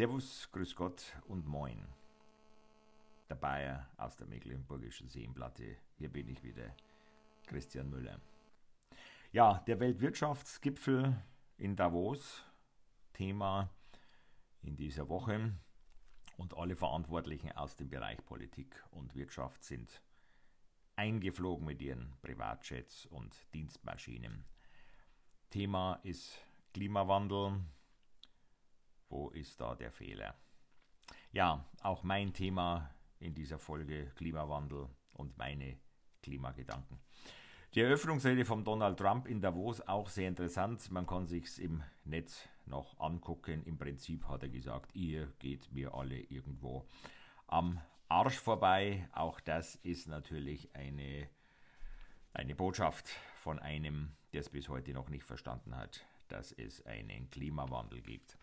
Servus, Grüß Gott und Moin. Der Bayer aus der Mecklenburgischen Seenplatte. Hier bin ich wieder, Christian Müller. Ja, der Weltwirtschaftsgipfel in Davos, Thema in dieser Woche. Und alle Verantwortlichen aus dem Bereich Politik und Wirtschaft sind eingeflogen mit ihren Privatjets und Dienstmaschinen. Thema ist Klimawandel, wo ist da der Fehler? Ja, auch mein Thema in dieser Folge Klimawandel und meine Klimagedanken. Die Eröffnungsrede von Donald Trump in Davos auch sehr interessant. Man kann sich's im Netz noch angucken. Im Prinzip hat er gesagt, ihr geht mir alle irgendwo am Arsch vorbei. Auch das ist natürlich eine, eine Botschaft von einem, der es bis heute noch nicht verstanden hat, dass es einen Klimawandel gibt.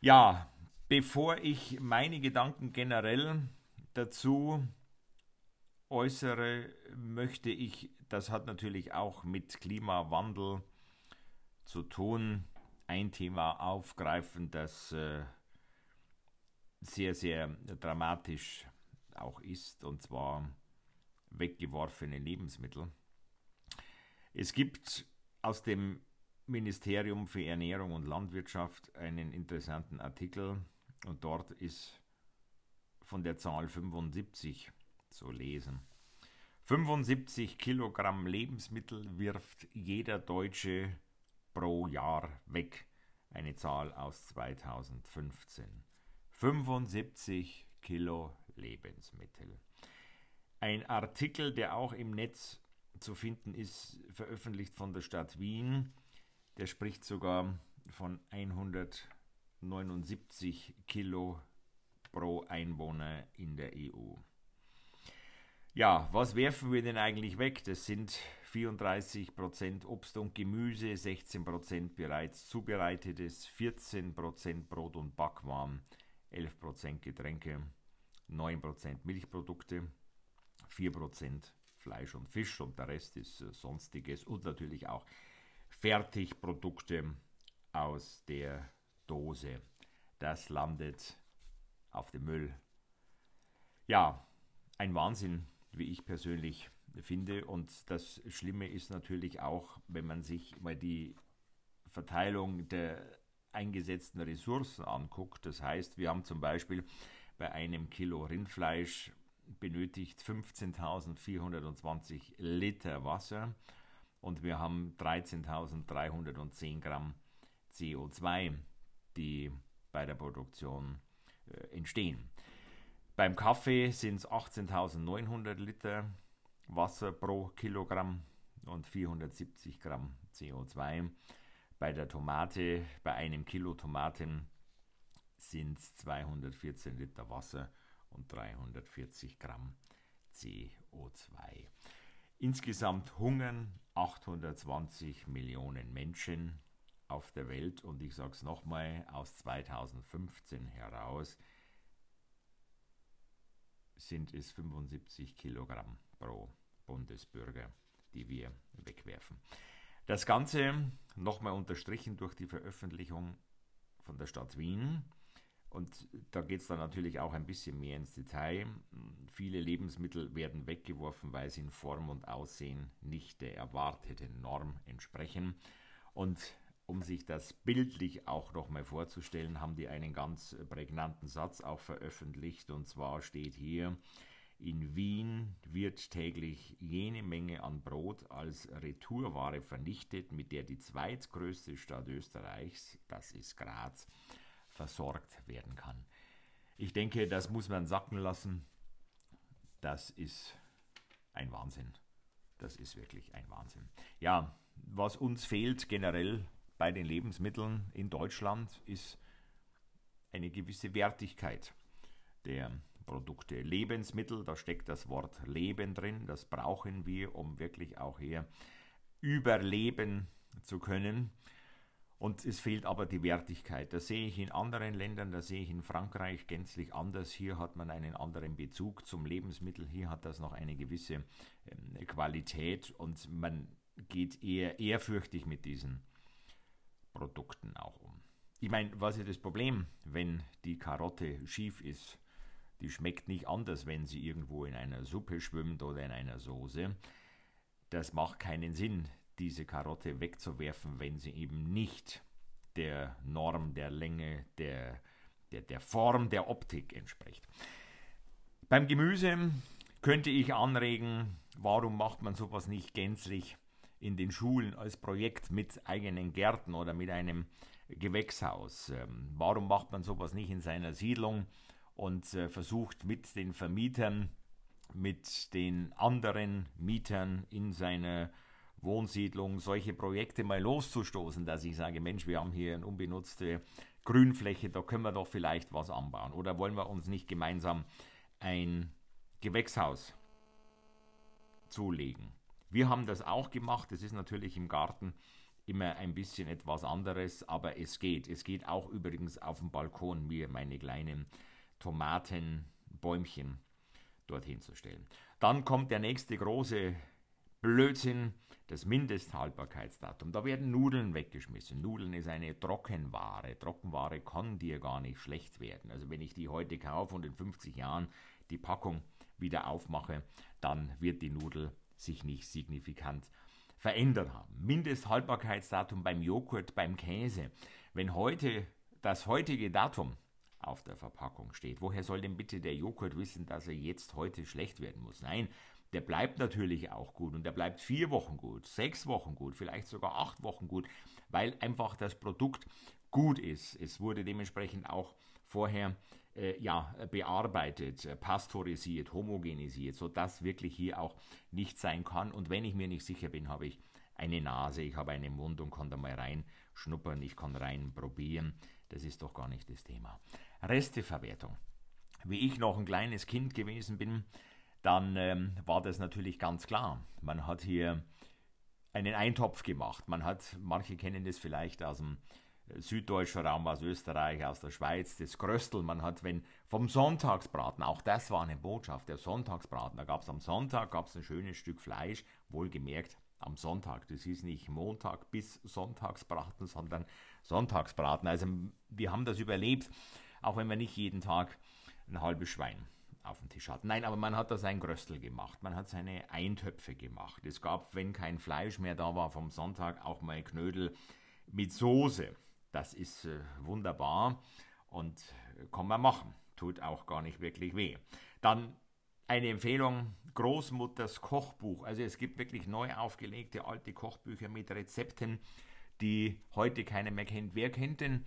Ja, bevor ich meine Gedanken generell dazu äußere, möchte ich, das hat natürlich auch mit Klimawandel zu tun, ein Thema aufgreifen, das äh, sehr, sehr dramatisch auch ist, und zwar weggeworfene Lebensmittel. Es gibt aus dem Ministerium für Ernährung und Landwirtschaft einen interessanten Artikel und dort ist von der Zahl 75 zu lesen. 75 Kilogramm Lebensmittel wirft jeder Deutsche pro Jahr weg. Eine Zahl aus 2015. 75 Kilo Lebensmittel. Ein Artikel, der auch im Netz zu finden ist, veröffentlicht von der Stadt Wien der spricht sogar von 179 Kilo pro Einwohner in der EU. Ja, was werfen wir denn eigentlich weg? Das sind 34% Obst und Gemüse, 16% bereits zubereitetes, 14% Brot und Backwaren, 11% Getränke, 9% Milchprodukte, 4% Fleisch und Fisch und der Rest ist äh, sonstiges und natürlich auch Fertigprodukte aus der Dose. Das landet auf dem Müll. Ja, ein Wahnsinn, wie ich persönlich finde. Und das Schlimme ist natürlich auch, wenn man sich mal die Verteilung der eingesetzten Ressourcen anguckt. Das heißt, wir haben zum Beispiel bei einem Kilo Rindfleisch benötigt 15.420 Liter Wasser und wir haben 13.310 Gramm CO2, die bei der Produktion äh, entstehen. Beim Kaffee sind es 18.900 Liter Wasser pro Kilogramm und 470 Gramm CO2. Bei der Tomate, bei einem Kilo Tomaten sind es 214 Liter Wasser und 340 Gramm CO2. Insgesamt hungern 820 Millionen Menschen auf der Welt und ich sage es nochmal, aus 2015 heraus sind es 75 Kilogramm pro Bundesbürger, die wir wegwerfen. Das Ganze nochmal unterstrichen durch die Veröffentlichung von der Stadt Wien und da geht es dann natürlich auch ein bisschen mehr ins Detail. Viele Lebensmittel werden weggeworfen, weil sie in Form und Aussehen nicht der erwarteten Norm entsprechen. Und um sich das bildlich auch nochmal vorzustellen, haben die einen ganz prägnanten Satz auch veröffentlicht. Und zwar steht hier, in Wien wird täglich jene Menge an Brot als Retourware vernichtet, mit der die zweitgrößte Stadt Österreichs, das ist Graz, versorgt werden kann. Ich denke, das muss man sacken lassen. Das ist ein Wahnsinn. Das ist wirklich ein Wahnsinn. Ja, was uns fehlt generell bei den Lebensmitteln in Deutschland ist eine gewisse Wertigkeit der Produkte. Lebensmittel, da steckt das Wort Leben drin, das brauchen wir, um wirklich auch hier überleben zu können. Und es fehlt aber die Wertigkeit. Das sehe ich in anderen Ländern, da sehe ich in Frankreich gänzlich anders. Hier hat man einen anderen Bezug zum Lebensmittel, hier hat das noch eine gewisse ähm, Qualität und man geht eher ehrfürchtig mit diesen Produkten auch um. ich meine, was ist das Problem, wenn die Karotte schief ist? Die schmeckt nicht anders, wenn sie irgendwo in einer Suppe schwimmt oder in einer Soße. Das macht keinen Sinn, diese Karotte wegzuwerfen, wenn sie eben nicht der Norm, der Länge, der, der, der Form, der Optik entspricht. Beim Gemüse könnte ich anregen, warum macht man sowas nicht gänzlich in den Schulen als Projekt mit eigenen Gärten oder mit einem Gewächshaus? Ähm, warum macht man sowas nicht in seiner Siedlung und äh, versucht mit den Vermietern, mit den anderen Mietern in seiner Wohnsiedlung solche Projekte mal loszustoßen, dass ich sage, Mensch, wir haben hier eine unbenutzte Grünfläche, da können wir doch vielleicht was anbauen. Oder wollen wir uns nicht gemeinsam ein Gewächshaus zulegen? Wir haben das auch gemacht. Das ist natürlich im Garten immer ein bisschen etwas anderes, aber es geht. Es geht auch übrigens auf dem Balkon, mir meine kleinen Tomatenbäumchen dorthin zu stellen. Dann kommt der nächste große Blödsinn, das Mindesthaltbarkeitsdatum. Da werden Nudeln weggeschmissen. Nudeln ist eine Trockenware. Trockenware kann dir gar nicht schlecht werden. Also wenn ich die heute kaufe und in 50 Jahren die Packung wieder aufmache, dann wird die Nudel sich nicht signifikant verändert haben. Mindesthaltbarkeitsdatum beim Joghurt, beim Käse. Wenn heute das heutige Datum auf der Verpackung steht, woher soll denn bitte der Joghurt wissen, dass er jetzt heute schlecht werden muss? Nein, der bleibt natürlich auch gut und der bleibt vier Wochen gut, sechs Wochen gut, vielleicht sogar acht Wochen gut, weil einfach das Produkt gut ist. Es wurde dementsprechend auch vorher äh, ja, bearbeitet, äh, pasteurisiert, homogenisiert, sodass wirklich hier auch nichts sein kann. Und wenn ich mir nicht sicher bin, habe ich eine Nase, ich habe einen Mund und kann da mal reinschnuppern, ich kann rein probieren. Das ist doch gar nicht das Thema. Resteverwertung. Wie ich noch ein kleines Kind gewesen bin, dann ähm, war das natürlich ganz klar. Man hat hier einen Eintopf gemacht. Man hat, manche kennen das vielleicht aus dem süddeutscher Raum, aus Österreich, aus der Schweiz, das Kröstel. Man hat, wenn vom Sonntagsbraten, auch das war eine Botschaft, der Sonntagsbraten, da gab es am Sonntag gab's ein schönes Stück Fleisch, wohlgemerkt am Sonntag. Das ist nicht Montag bis Sonntagsbraten, sondern Sonntagsbraten. Also wir haben das überlebt, auch wenn wir nicht jeden Tag ein halbes Schwein auf dem Tisch hatten. Nein, aber man hat da sein Gröstel gemacht, man hat seine Eintöpfe gemacht. Es gab, wenn kein Fleisch mehr da war vom Sonntag, auch mal Knödel mit Soße. Das ist äh, wunderbar und äh, kann man machen. Tut auch gar nicht wirklich weh. Dann eine Empfehlung, Großmutters Kochbuch. Also es gibt wirklich neu aufgelegte alte Kochbücher mit Rezepten, die heute keiner mehr kennt. Wer kennt denn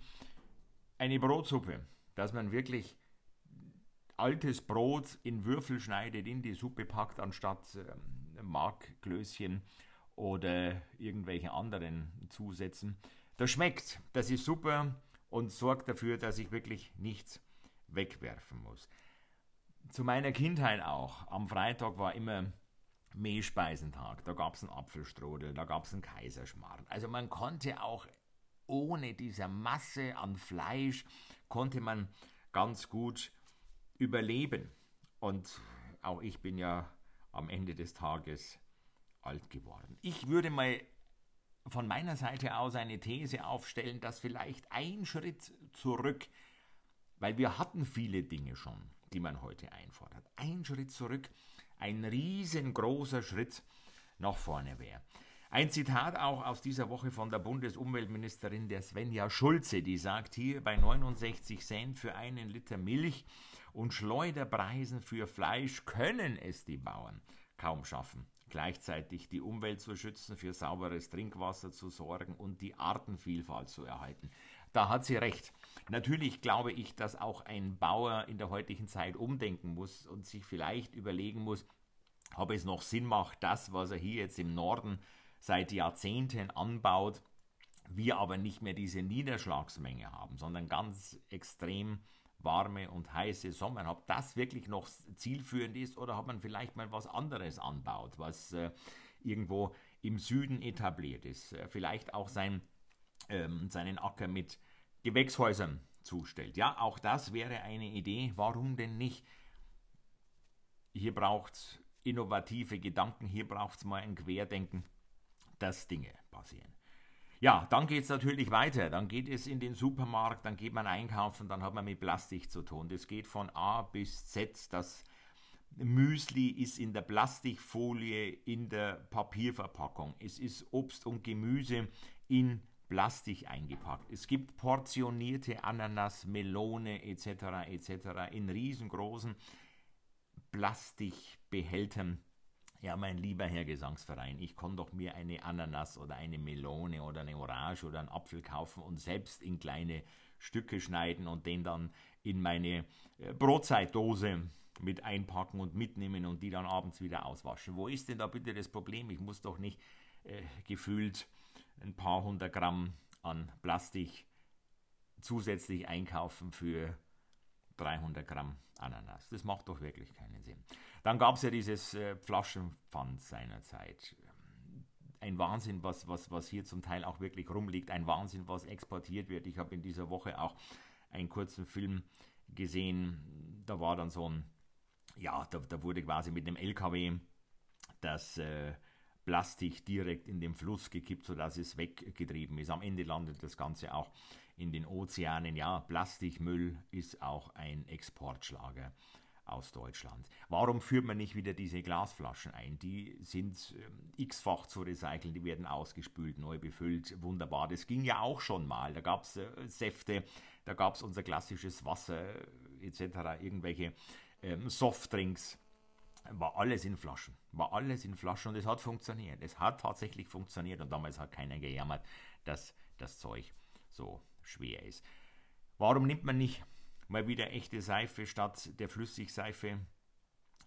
eine Brotsuppe? Dass man wirklich altes Brot in Würfel schneidet, in die Suppe packt, anstatt äh, Markklößchen oder irgendwelche anderen Zusätzen. Das schmeckt, das ist super und sorgt dafür, dass ich wirklich nichts wegwerfen muss. Zu meiner Kindheit auch. Am Freitag war immer Mehlspeisentag. Da gab es einen Apfelstrudel, da gab es einen Kaiserschmarrn. Also man konnte auch ohne diese Masse an Fleisch, konnte man ganz gut überleben. Und auch ich bin ja am Ende des Tages alt geworden. Ich würde mal von meiner Seite aus eine These aufstellen, dass vielleicht ein Schritt zurück, weil wir hatten viele Dinge schon, die man heute einfordert, ein Schritt zurück, ein riesengroßer Schritt nach vorne wäre. Ein Zitat auch aus dieser Woche von der Bundesumweltministerin der Svenja Schulze, die sagt hier bei 69 Cent für einen Liter Milch und Schleuderpreisen für Fleisch können es die Bauern kaum schaffen gleichzeitig die Umwelt zu schützen, für sauberes Trinkwasser zu sorgen und die Artenvielfalt zu erhalten. Da hat sie recht. Natürlich glaube ich, dass auch ein Bauer in der heutigen Zeit umdenken muss und sich vielleicht überlegen muss, ob es noch Sinn macht, das, was er hier jetzt im Norden seit Jahrzehnten anbaut, wir aber nicht mehr diese Niederschlagsmenge haben, sondern ganz extrem warme und heiße Sommer, ob das wirklich noch zielführend ist oder ob man vielleicht mal was anderes anbaut, was äh, irgendwo im Süden etabliert ist. Äh, vielleicht auch sein, ähm, seinen Acker mit Gewächshäusern zustellt. Ja, auch das wäre eine Idee. Warum denn nicht? Hier braucht es innovative Gedanken, hier braucht es mal ein Querdenken, dass Dinge passieren. Ja, dann geht es natürlich weiter. Dann geht es in den Supermarkt, dann geht man einkaufen, dann hat man mit Plastik zu tun. Das geht von A bis Z. Das Müsli ist in der Plastikfolie, in der Papierverpackung. Es ist Obst und Gemüse in Plastik eingepackt. Es gibt portionierte Ananas, Melone etc. etc. in riesengroßen Plastikbehältern. Ja, mein lieber Herr Gesangsverein, ich kann doch mir eine Ananas oder eine Melone oder eine Orange oder einen Apfel kaufen und selbst in kleine Stücke schneiden und den dann in meine äh, Brotzeitdose mit einpacken und mitnehmen und die dann abends wieder auswaschen. Wo ist denn da bitte das Problem? Ich muss doch nicht äh, gefühlt ein paar hundert Gramm an Plastik zusätzlich einkaufen für 300 Gramm Ananas. Das macht doch wirklich keinen Sinn. Dann gab es ja dieses äh, Flaschenpfand seinerzeit. Ein Wahnsinn, was, was, was hier zum Teil auch wirklich rumliegt. Ein Wahnsinn, was exportiert wird. Ich habe in dieser Woche auch einen kurzen Film gesehen. Da war dann so ein, ja, da, da wurde quasi mit einem LKW das äh, Plastik direkt in den Fluss gekippt, sodass es weggetrieben ist. Am Ende landet das Ganze auch in den Ozeanen. Ja, Plastikmüll ist auch ein Exportschlager aus Deutschland. Warum führt man nicht wieder diese Glasflaschen ein? Die sind äh, x-fach zu recyceln, die werden ausgespült, neu befüllt, wunderbar. Das ging ja auch schon mal. Da gab es äh, Säfte, da gab es unser klassisches Wasser äh, etc., irgendwelche ähm, Softdrinks war alles in Flaschen. War alles in Flaschen und es hat funktioniert. Es hat tatsächlich funktioniert und damals hat keiner gejammert, dass das Zeug so schwer ist. Warum nimmt man nicht mal wieder echte Seife statt der Flüssigseife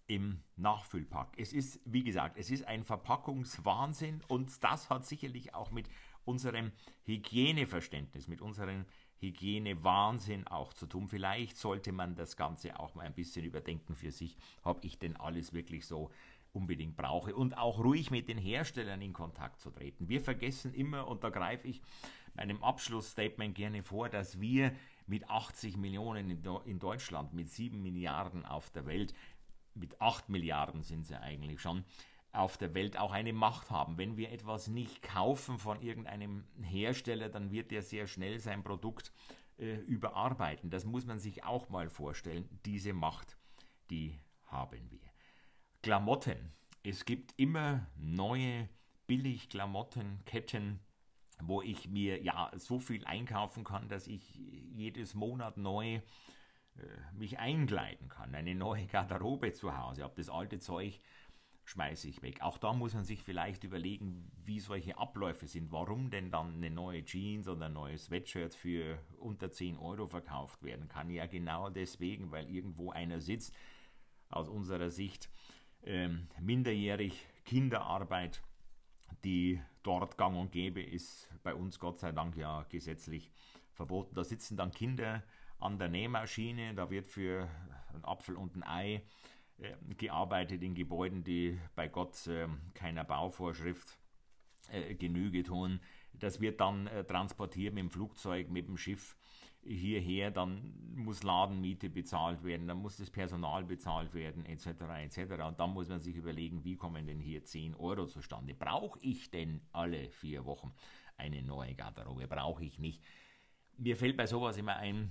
im Nachfüllpack? Es ist, wie gesagt, es ist ein Verpackungswahnsinn und das hat sicherlich auch mit unserem Hygieneverständnis, mit unseren Hygiene-Wahnsinn auch zu tun. Vielleicht sollte man das Ganze auch mal ein bisschen überdenken für sich. Habe ich denn alles wirklich so unbedingt brauche? Und auch ruhig mit den Herstellern in Kontakt zu treten. Wir vergessen immer, und da greife ich meinem Abschlussstatement gerne vor, dass wir mit 80 Millionen in Deutschland, mit 7 Milliarden auf der Welt, mit 8 Milliarden sind sie eigentlich schon, auf der Welt auch eine Macht haben. Wenn wir etwas nicht kaufen von irgendeinem Hersteller, dann wird er sehr schnell sein Produkt äh, überarbeiten. Das muss man sich auch mal vorstellen. Diese Macht, die haben wir. Klamotten. Es gibt immer neue Billig-Klamottenketten, wo ich mir ja so viel einkaufen kann, dass ich jedes Monat neu äh, mich einkleiden kann. Eine neue Garderobe zu Hause. Habe das alte Zeug schmeiße ich weg. Auch da muss man sich vielleicht überlegen, wie solche Abläufe sind. Warum denn dann eine neue Jeans oder ein neues Sweatshirt für unter 10 Euro verkauft werden kann? Ja, genau deswegen, weil irgendwo einer sitzt, aus unserer Sicht ähm, minderjährig Kinderarbeit, die dort gang und gäbe ist, bei uns Gott sei Dank ja gesetzlich verboten. Da sitzen dann Kinder an der Nähmaschine, da wird für einen Apfel und ein Ei äh, gearbeitet in Gebäuden, die bei Gott äh, keiner Bauvorschrift äh, Genüge tun. Das wird dann transportiert mit dem Flugzeug, mit dem Schiff hierher, dann muss Ladenmiete bezahlt werden, dann muss das Personal bezahlt werden, etc. etc. Und dann muss man sich überlegen, wie kommen denn hier 10 Euro zustande? Brauche ich denn alle vier Wochen eine neue Garderobe? Brauche ich nicht. Mir fällt bei sowas immer ein,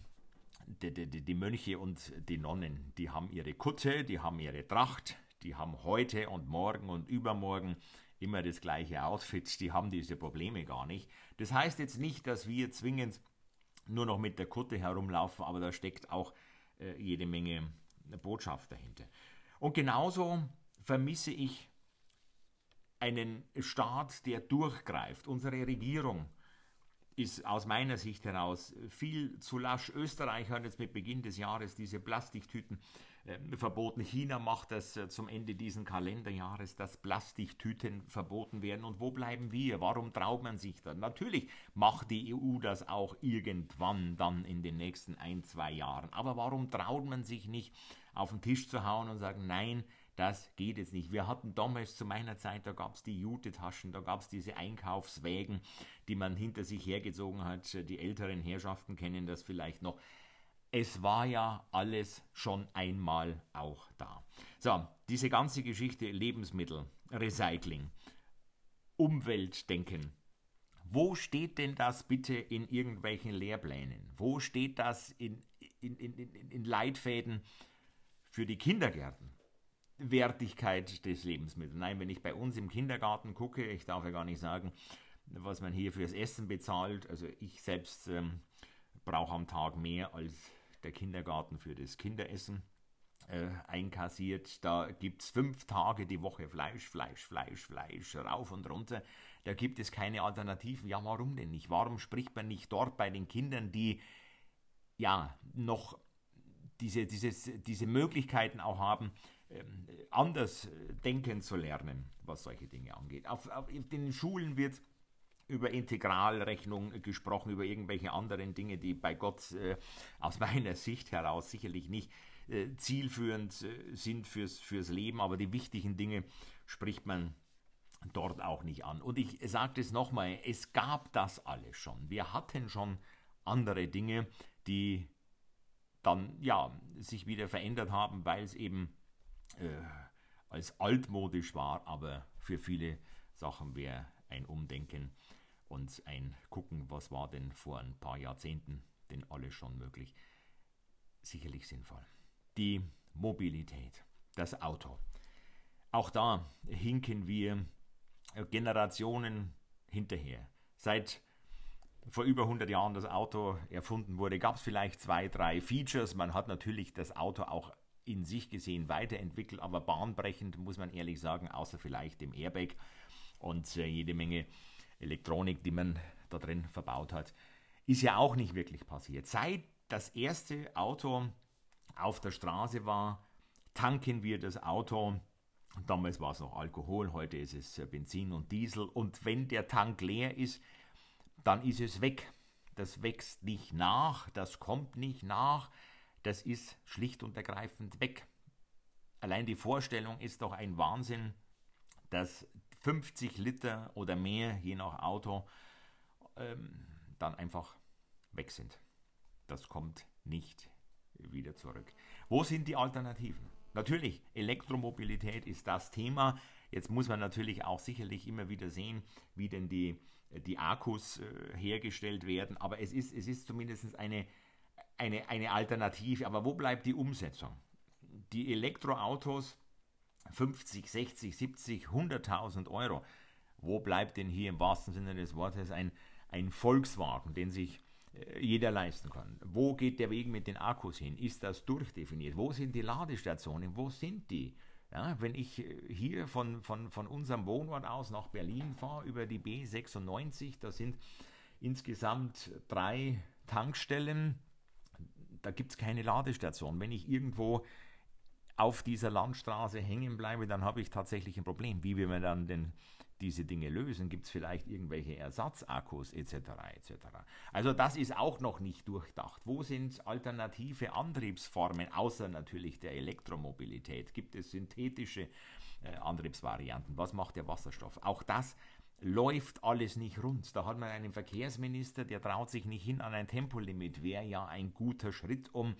die, die, die Mönche und die Nonnen, die haben ihre Kutte, die haben ihre Tracht, die haben heute und morgen und übermorgen immer das gleiche Outfit, die haben diese Probleme gar nicht. Das heißt jetzt nicht, dass wir zwingend nur noch mit der Kutte herumlaufen, aber da steckt auch äh, jede Menge Botschaft dahinter. Und genauso vermisse ich einen Staat, der durchgreift. Unsere Regierung ist aus meiner Sicht heraus viel zu lasch. Österreich hat jetzt mit Beginn des Jahres diese Plastiktüten verboten. China macht das äh, zum Ende dieses Kalenderjahres, dass Plastiktüten verboten werden. Und wo bleiben wir? Warum traut man sich da? Natürlich macht die EU das auch irgendwann dann in den nächsten ein, zwei Jahren. Aber warum traut man sich nicht auf den Tisch zu hauen und sagen, nein, das geht jetzt nicht. Wir hatten damals zu meiner Zeit, da gab es die Jute-Taschen, da gab es diese Einkaufswägen, die man hinter sich hergezogen hat. Die älteren Herrschaften kennen das vielleicht noch. Es war ja alles schon einmal auch da. So, diese ganze Geschichte Lebensmittel, Recycling, Umweltdenken. Wo steht denn das bitte in irgendwelchen Lehrplänen? Wo steht das in, in, in, in Leitfäden für die Kindergärten? Wertigkeit des Lebensmittels. Nein, wenn ich bei uns im Kindergarten gucke, ich darf ja gar nicht sagen, was man hier fürs Essen bezahlt. Also ich selbst ähm, brauche am Tag mehr als der Kindergarten für das Kinderessen äh, einkassiert. Da gibt es fünf Tage die Woche Fleisch, Fleisch, Fleisch, Fleisch, rauf und runter. Da gibt es keine Alternativen. Ja, warum denn nicht? Warum spricht man nicht dort bei den Kindern, die ja noch diese, dieses, diese Möglichkeiten auch haben, ähm, anders denken zu lernen, was solche Dinge angeht. Auf, auf den Schulen wird über Integralrechnung gesprochen, über irgendwelche anderen Dinge, die bei Gott äh, aus meiner Sicht heraus sicherlich nicht äh, zielführend äh, sind fürs, fürs Leben, aber die wichtigen Dinge spricht man dort auch nicht an. Und ich sage es nochmal, es gab das alles schon. Wir hatten schon andere Dinge, die dann ja sich wieder verändert haben, weil es eben äh, als altmodisch war, aber für viele Sachen wäre ein Umdenken und ein Gucken, was war denn vor ein paar Jahrzehnten denn alles schon möglich, sicherlich sinnvoll. Die Mobilität, das Auto. Auch da hinken wir Generationen hinterher. Seit vor über 100 Jahren das Auto erfunden wurde, gab es vielleicht zwei, drei Features. Man hat natürlich das Auto auch in sich gesehen weiterentwickelt, aber bahnbrechend muss man ehrlich sagen, außer vielleicht dem Airbag und äh, jede Menge Elektronik, die man da drin verbaut hat, ist ja auch nicht wirklich passiert. Seit das erste Auto auf der Straße war, tanken wir das Auto. Damals war es noch Alkohol, heute ist es äh, Benzin und Diesel. Und wenn der Tank leer ist, dann ist es weg. Das wächst nicht nach, das kommt nicht nach das ist schlicht und ergreifend weg. Allein die Vorstellung ist doch ein Wahnsinn, dass 50 Liter oder mehr, je nach Auto, ähm, dann einfach weg sind. Das kommt nicht wieder zurück. Wo sind die Alternativen? Natürlich, Elektromobilität ist das Thema. Jetzt muss man natürlich auch sicherlich immer wieder sehen, wie denn die, die Akkus äh, hergestellt werden. Aber es ist, es ist zumindest eine, eine, eine Alternative. Aber wo bleibt die Umsetzung? Die Elektroautos 50, 60, 70, 100.000 Euro. Wo bleibt denn hier im wahrsten Sinne des Wortes ein, ein Volkswagen, den sich äh, jeder leisten kann? Wo geht der Weg mit den Akkus hin? Ist das durchdefiniert? Wo sind die Ladestationen? Wo sind die? Ja, wenn ich äh, hier von, von, von unserem Wohnort aus nach Berlin fahre, über die B96, da sind insgesamt drei Tankstellen da gibt es keine Ladestation. Wenn ich irgendwo auf dieser Landstraße hängen bleibe, dann habe ich tatsächlich ein Problem. Wie wir dann denn diese Dinge lösen? Gibt es vielleicht irgendwelche Ersatzakkus etc. etc. Also das ist auch noch nicht durchdacht. Wo sind alternative Antriebsformen, außer natürlich der Elektromobilität? Gibt es synthetische äh, Antriebsvarianten? Was macht der Wasserstoff? Auch das läuft alles nicht rund. Da hat man einen Verkehrsminister, der traut sich nicht hin an ein Tempolimit. Wäre ja ein guter Schritt, um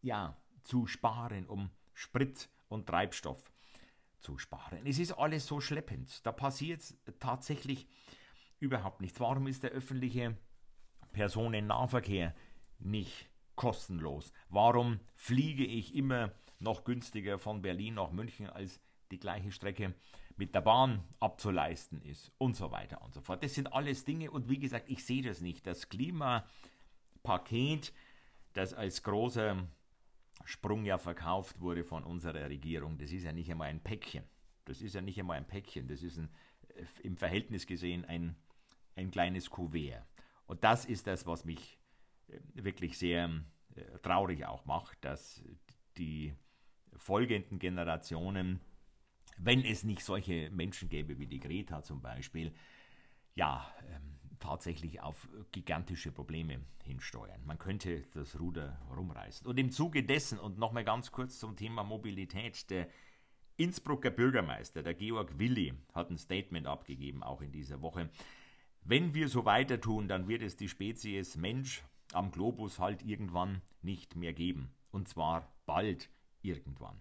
ja zu sparen, um Sprit und Treibstoff zu sparen. Es ist alles so schleppend. Da passiert tatsächlich überhaupt nichts. Warum ist der öffentliche Personennahverkehr nicht kostenlos? Warum fliege ich immer noch günstiger von Berlin nach München als die gleiche Strecke mit der Bahn abzuleisten ist und so weiter und so fort. Das sind alles Dinge und wie gesagt, ich sehe das nicht. Das Klimapaket, das als großer Sprung ja verkauft wurde von unserer Regierung, das ist ja nicht einmal ein Päckchen. Das ist ja nicht einmal ein Päckchen, das ist ein, äh, im Verhältnis gesehen ein, ein kleines Kuvert. Und das ist das, was mich äh, wirklich sehr äh, traurig auch macht, dass die folgenden Generationen wenn es nicht solche Menschen gäbe wie die Greta zum Beispiel, ja, ähm, tatsächlich auf gigantische Probleme hinsteuern. Man könnte das Ruder rumreißen. Und im Zuge dessen, und nochmal ganz kurz zum Thema Mobilität, der Innsbrucker Bürgermeister, der Georg Willi, hat ein Statement abgegeben, auch in dieser Woche. Wenn wir so weiter tun, dann wird es die Spezies Mensch am Globus halt irgendwann nicht mehr geben. Und zwar bald irgendwann.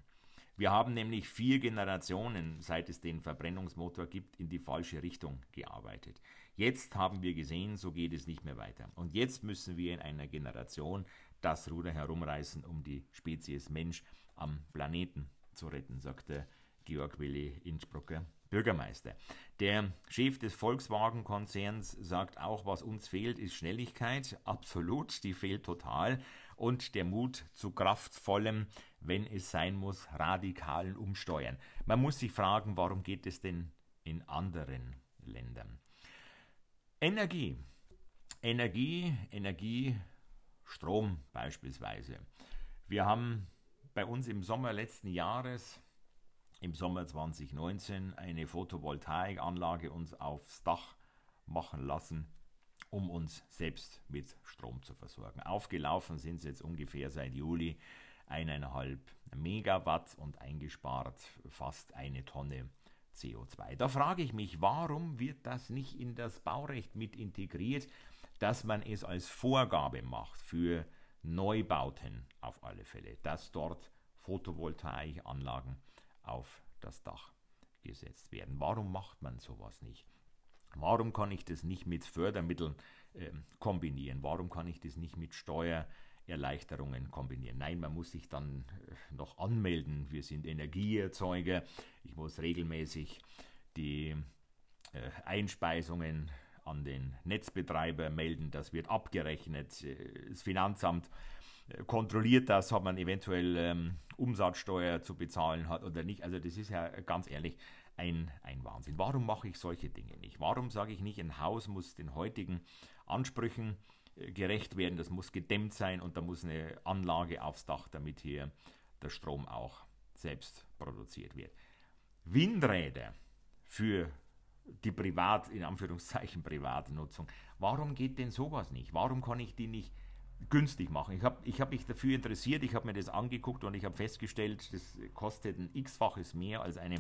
Wir haben nämlich vier Generationen, seit es den Verbrennungsmotor gibt, in die falsche Richtung gearbeitet. Jetzt haben wir gesehen, so geht es nicht mehr weiter. Und jetzt müssen wir in einer Generation das Ruder herumreißen, um die Spezies Mensch am Planeten zu retten, sagte Georg Willi Innsbrucker Bürgermeister. Der Chef des Volkswagen-Konzerns sagt auch, was uns fehlt, ist Schnelligkeit. Absolut, die fehlt total. Und der Mut zu kraftvollem, wenn es sein muss, radikalen Umsteuern. Man muss sich fragen, warum geht es denn in anderen Ländern? Energie. Energie, Energie, Strom beispielsweise. Wir haben bei uns im Sommer letzten Jahres im Sommer 2019 eine Photovoltaikanlage uns aufs Dach machen lassen, um uns selbst mit Strom zu versorgen. Aufgelaufen sind sie jetzt ungefähr seit Juli eineinhalb Megawatt und eingespart fast eine Tonne CO2. Da frage ich mich, warum wird das nicht in das Baurecht mit integriert, dass man es als Vorgabe macht für Neubauten auf alle Fälle, dass dort Photovoltaikanlagen auf das Dach gesetzt werden. Warum macht man sowas nicht? Warum kann ich das nicht mit Fördermitteln äh, kombinieren? Warum kann ich das nicht mit Steuererleichterungen kombinieren? Nein, man muss sich dann äh, noch anmelden. Wir sind Energieerzeuger. Ich muss regelmäßig die äh, Einspeisungen an den Netzbetreiber melden. Das wird abgerechnet. Äh, das Finanzamt kontrolliert das, ob man eventuell ähm, Umsatzsteuer zu bezahlen hat oder nicht. Also das ist ja ganz ehrlich ein, ein Wahnsinn. Warum mache ich solche Dinge nicht? Warum sage ich nicht, ein Haus muss den heutigen Ansprüchen gerecht werden, das muss gedämmt sein und da muss eine Anlage aufs Dach, damit hier der Strom auch selbst produziert wird. Windräder für die privat, in Anführungszeichen private Nutzung. Warum geht denn sowas nicht? Warum kann ich die nicht günstig machen. Ich habe ich hab mich dafür interessiert, ich habe mir das angeguckt und ich habe festgestellt, das kostet ein x-faches mehr als eine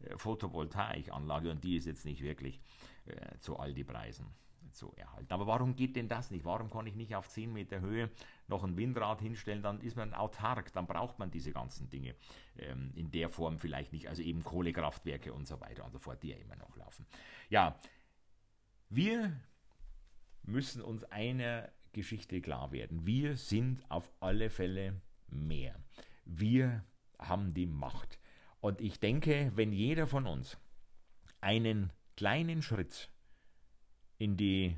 äh, Photovoltaikanlage und die ist jetzt nicht wirklich äh, zu all die Preisen zu erhalten. Aber warum geht denn das nicht? Warum kann ich nicht auf 10 Meter Höhe noch ein Windrad hinstellen? Dann ist man autark, dann braucht man diese ganzen Dinge ähm, in der Form vielleicht nicht. Also eben Kohlekraftwerke und so weiter und so fort, die ja immer noch laufen. Ja, wir müssen uns einer Geschichte klar werden. Wir sind auf alle Fälle mehr. Wir haben die Macht. Und ich denke, wenn jeder von uns einen kleinen Schritt in die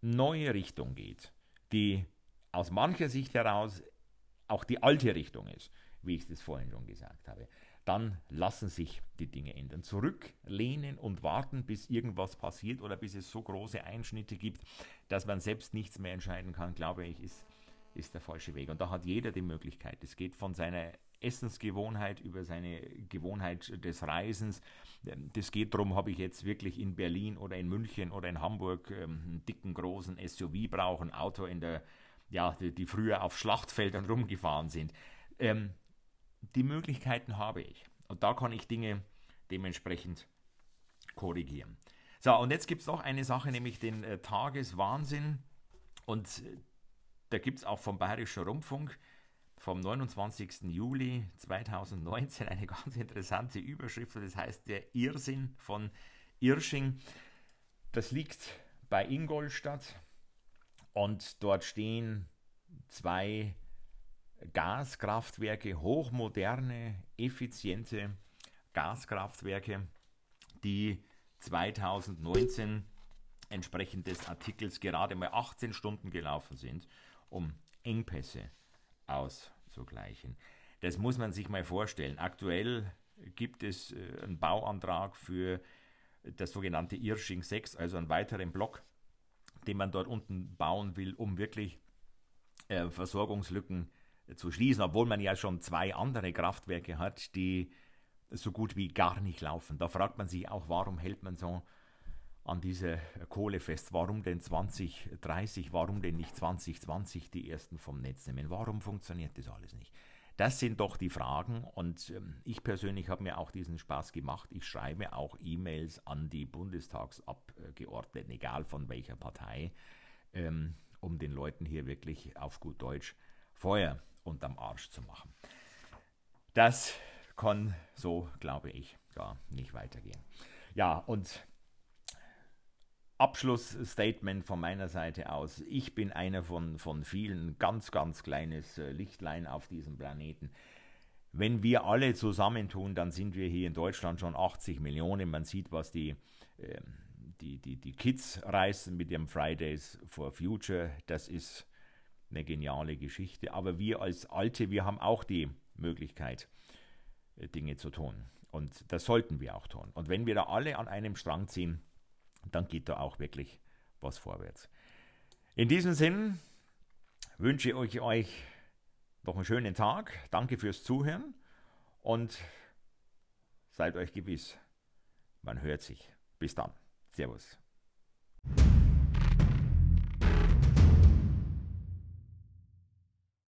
neue Richtung geht, die aus mancher Sicht heraus auch die alte Richtung ist, wie ich es vorhin schon gesagt habe, dann lassen sich die Dinge ändern. Zurücklehnen und warten, bis irgendwas passiert oder bis es so große Einschnitte gibt, dass man selbst nichts mehr entscheiden kann, glaube ich, ist, ist der falsche Weg. Und da hat jeder die Möglichkeit. Es geht von seiner Essensgewohnheit über seine Gewohnheit des Reisens. Das geht darum, habe ich jetzt wirklich in Berlin oder in München oder in Hamburg ähm, einen dicken, großen SUV brauchen, ein Auto in der, ja, die, die früher auf Schlachtfeldern rumgefahren sind. Ähm, die Möglichkeiten habe ich. Und da kann ich Dinge dementsprechend korrigieren. So, und jetzt gibt es noch eine Sache, nämlich den äh, Tageswahnsinn. Und äh, da gibt es auch vom Bayerischen Rundfunk vom 29. Juli 2019 eine ganz interessante Überschrift. Das heißt der Irrsinn von Irsching. Das liegt bei Ingolstadt und dort stehen zwei Gaskraftwerke, hochmoderne, effiziente Gaskraftwerke, die 2019 entsprechend des Artikels gerade mal 18 Stunden gelaufen sind, um Engpässe auszugleichen. Das muss man sich mal vorstellen. Aktuell gibt es äh, einen Bauantrag für das sogenannte Irsching 6, also einen weiteren Block, den man dort unten bauen will, um wirklich äh, Versorgungslücken zu schließen, obwohl man ja schon zwei andere Kraftwerke hat, die so gut wie gar nicht laufen. Da fragt man sich auch, warum hält man so an dieser Kohle fest? Warum denn 2030? Warum denn nicht 2020 die ersten vom Netz nehmen? Warum funktioniert das alles nicht? Das sind doch die Fragen und ähm, ich persönlich habe mir auch diesen Spaß gemacht. Ich schreibe auch E-Mails an die Bundestagsabgeordneten, egal von welcher Partei, ähm, um den Leuten hier wirklich auf gut Deutsch Feuer unterm Arsch zu machen. Das kann so, glaube ich, gar nicht weitergehen. Ja, und Abschlussstatement von meiner Seite aus. Ich bin einer von, von vielen, ganz, ganz kleines äh, Lichtlein auf diesem Planeten. Wenn wir alle zusammentun, dann sind wir hier in Deutschland schon 80 Millionen. Man sieht, was die, äh, die, die, die Kids reißen mit ihrem Fridays for Future. Das ist eine geniale Geschichte. Aber wir als Alte, wir haben auch die Möglichkeit, äh, Dinge zu tun. Und das sollten wir auch tun. Und wenn wir da alle an einem Strang ziehen, dann geht da auch wirklich was vorwärts. In diesem Sinn wünsche ich euch noch einen schönen Tag. Danke fürs Zuhören und seid euch gewiss, man hört sich. Bis dann. Servus.